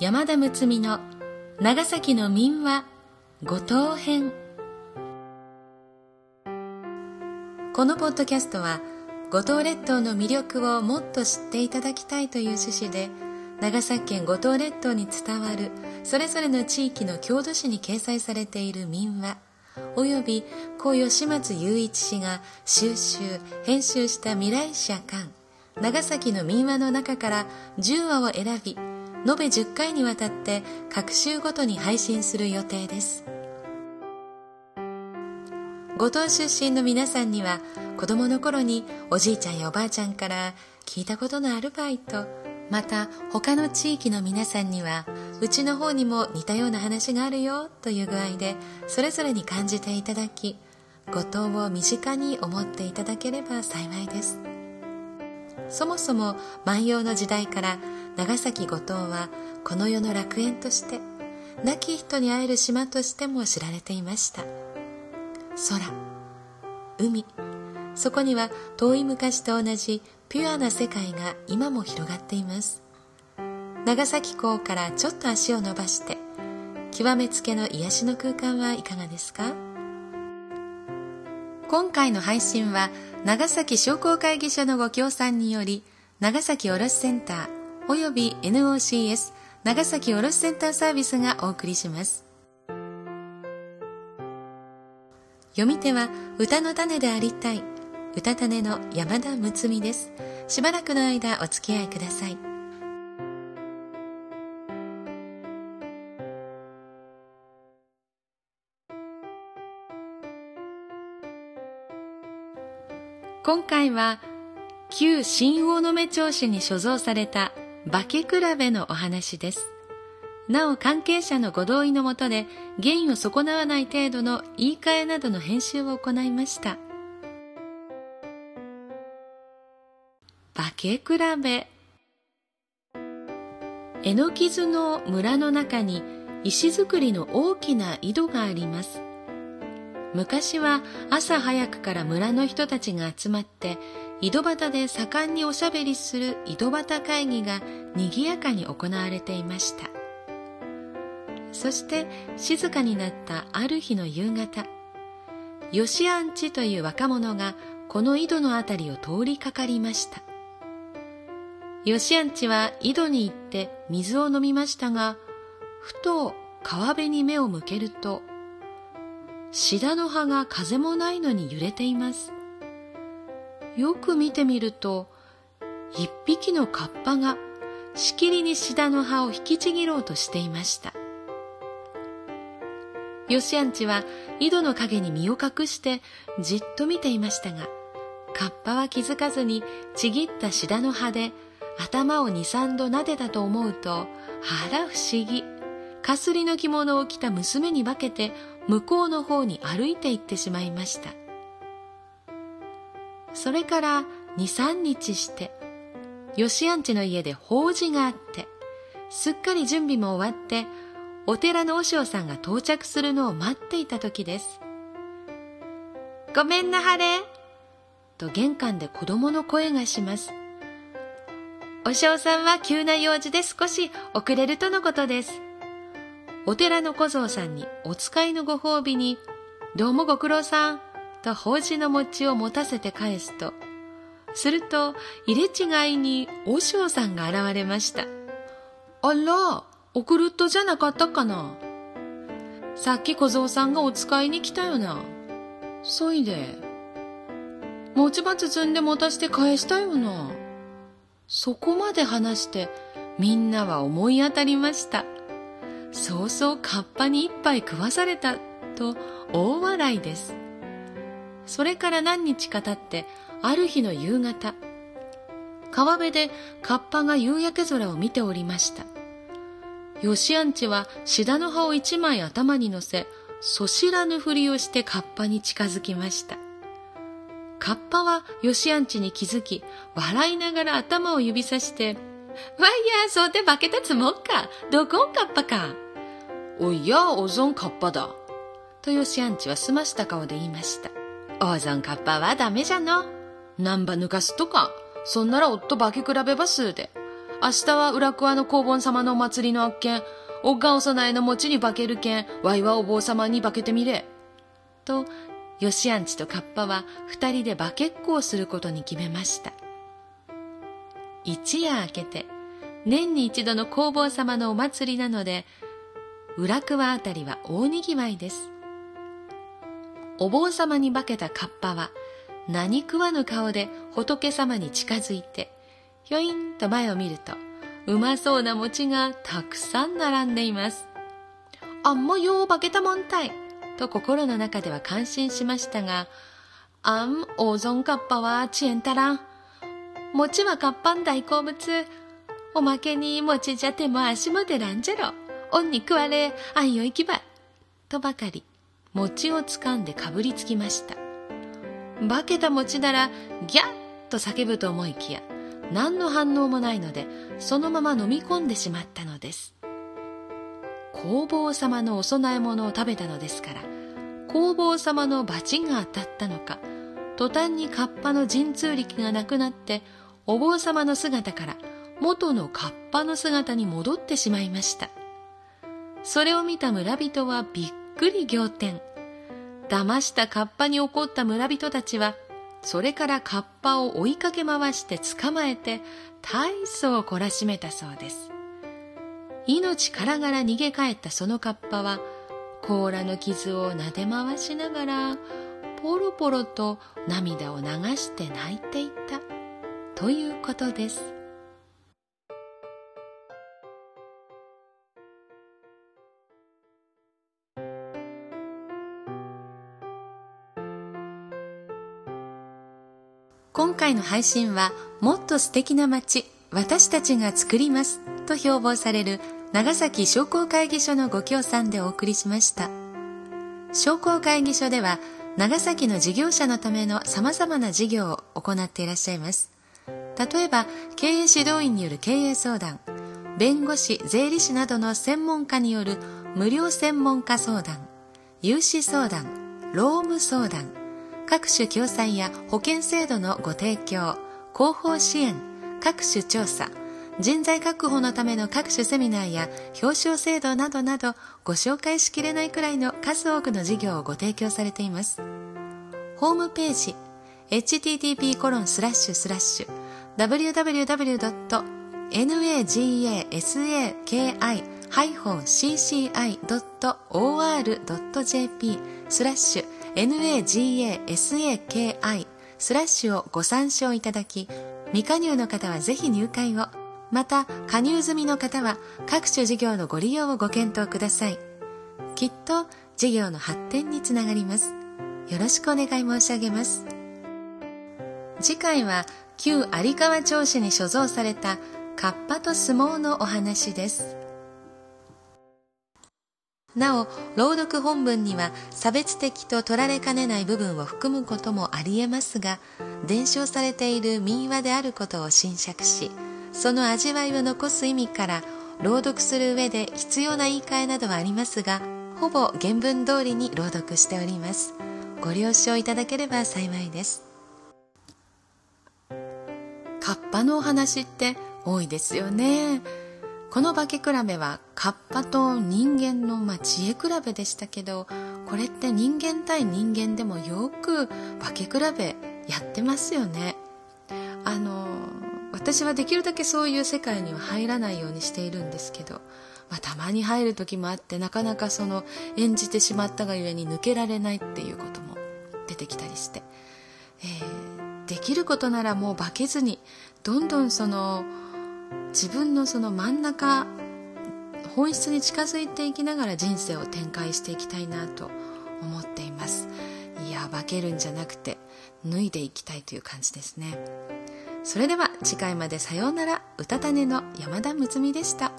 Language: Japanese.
山田睦美の長崎の民話五島編。このポッドキャストは五島列島の魅力をもっと知っていただきたいという趣旨で長崎県五島列島に伝わるそれぞれの地域の郷土史に掲載されている民話および故吉松雄一氏が収集編集した未来社館長崎の民話の中から10話を選び延べ10回にわたって各週ごとに配信する予定です。五島出身の皆さんには子供の頃におじいちゃんやおばあちゃんから聞いたことのあるバイトまた他の地域の皆さんにはうちの方にも似たような話があるよという具合でそれぞれに感じていただき五島を身近に思っていただければ幸いです。そもそも万葉の時代から長崎五島はこの世の楽園として亡き人に会える島としても知られていました。空海。そこには遠い昔と同じピュアな世界が今も広がっています。長崎港からちょっと足を伸ばして極めつけの癒しの空間はいかがですか？今回の配信は長崎商工会議所のご協賛により長崎卸センター及び NOCS 長崎卸センターサービスがお送りします。読み手は歌の種でありたい。歌種の山田睦美です。しばらくの間お付き合いください。今回は旧新大野目町市に所蔵された化け比べのお話です。なお関係者のご同意のもとで原因を損なわない程度の言い換えなどの編集を行いました。化け比べ。えのきずの村の中に石造りの大きな井戸があります。昔は朝早くから村の人たちが集まって井戸端で盛んにおしゃべりする井戸端会議が賑やかに行われていました。そして静かになったある日の夕方吉安地という若者がこの井戸のあたりを通りかかりました。吉安地は井戸に行って水を飲みましたがふと川辺に目を向けるとシダの葉が風もないのに揺れています。よく見てみると一匹のカッパがしきりにシダの葉を引きちぎろうとしていました。ヨシアンチは井戸の陰に身を隠してじっと見ていましたがカッパは気づかずにちぎったシダの葉で頭を二三度撫でたと思うとあら不思議。かすりの着物を着た娘に化けて向こうの方に歩いて行ってしまいました。それから二三日して吉安地の家で法事があってすっかり準備も終わってお寺の和尚さんが到着するのを待っていた時です。ごめんなはれと玄関で子供の声がします。お尚さんは急な用事で少し遅れるとのことです。お寺の小僧さんにお使いのご褒美に、どうもご苦労さん、と法事の餅を持たせて返すと、すると入れ違いに和尚さんが現れました。あら、送るっとじゃなかったかな？さっき小僧さんがお使いに来たよな。そいで、餅ば包んで持たして返したよな。そこまで話して、みんなは思い当たりました。そうそうカッパに一杯食わされたと大笑いです。それから何日か経ってある日の夕方川辺でカッパが夕焼け空を見ておりました。吉安地はシダの葉を一枚頭に乗せそしらぬふりをしてカッパに近づきました。カッパは吉安地に気づき笑いながら頭を指さしてわいや、そうて化けたつもんか。どこんかっぱか。おいや、おぞんかっぱだ。とよしあんちはすました顔で言いました。おぞんかっぱはダメじゃの。なんば抜かすとか。そんなら夫化け比べばすうで。明日は浦桑の黄門様のお祭りのあっけん。おっがんお供えの餅に化けるけん、わいはお坊様に化けてみれ。と、よしあんちとカッパは二人で化けっこをすることに決めました。一夜明けて、年に一度の弘法様のお祭りなので、浦桑あたりは大にぎわいです。お坊様に化けたカッパは、何食わぬ顔で仏様に近づいて、ひょいんと前を見ると、うまそうな餅がたくさん並んでいます。あんもよう化けたもんたい。と心の中では感心しましたが、あん、大損カッパはちえんたらん。餅はカッパン大好物。おまけに餅じゃ手も足も出らんじゃろ。おんに食われ、あんよ行きばい。とばかり、餅をつかんでかぶりつきました。化けた餅なら、ギャッと叫ぶと思いきや、何の反応もないので、そのまま飲み込んでしまったのです。弘法様のお供え物を食べたのですから、弘法様の罰が当たったのか、途端にカッパの神通力がなくなって、お坊様の姿から元のカッパの姿に戻ってしまいました。それを見た村人はびっくり仰天。騙したカッパに怒った村人たちは、それからカッパを追いかけ回して捕まえて、大層懲らしめたそうです。命からがら逃げ帰ったそのカッパは、甲羅の傷を撫で回しながら、ポロポロと涙を流して泣いていた、ということです。今回の配信はもっと素敵な街私たちが作りますと標榜される長崎商工会議所のご協賛でお送りしました商工会議所では長崎の事業者のための様々な事業を行っていらっしゃいます例えば経営指導員による経営相談弁護士税理士などの専門家による無料専門家相談融資相談労務相談各種共済や保険制度のご提供、広報支援、各種調査、人材確保のための各種セミナーや表彰制度などなどご紹介しきれないくらいの数多くの事業をご提供されています。ホームページ http www.nagasaki-cci.or.jp スラッシュ nagasaki スラッシュをご参照いただき、未加入の方はぜひ入会を、また加入済みの方は各種事業のご利用をご検討ください。きっと事業の発展につながります。よろしくお願い申し上げます。次回は旧有川町市に所蔵されたカッパと相撲のお話です。なお、朗読本文には差別的と取られかねない部分を含むこともあり得ますが、伝承されている民話であることを侵釈し、その味わいを残す意味から朗読する上で必要な言い換えなどはありますが、ほぼ原文通りに朗読しております。ご了承いただければ幸いです。カッパのお話って多いですよね。この化け比べはカッパと人間の、まあ、知恵比べでしたけどこれって人間対人間でもよく化け比べやってますよねあの私はできるだけそういう世界には入らないようにしているんですけど、まあ、たまに入る時もあってなかなかその演じてしまったがゆえに抜けられないっていうことも出てきたりして、えー、できることならもう化けずにどんどんその自分のその真ん中本質に近づいていきながら人生を展開していきたいなと思っています。いや化けるんじゃなくて脱いでいきたいという感じですね。それでは次回までさようなら。うたたねの山田睦美でした。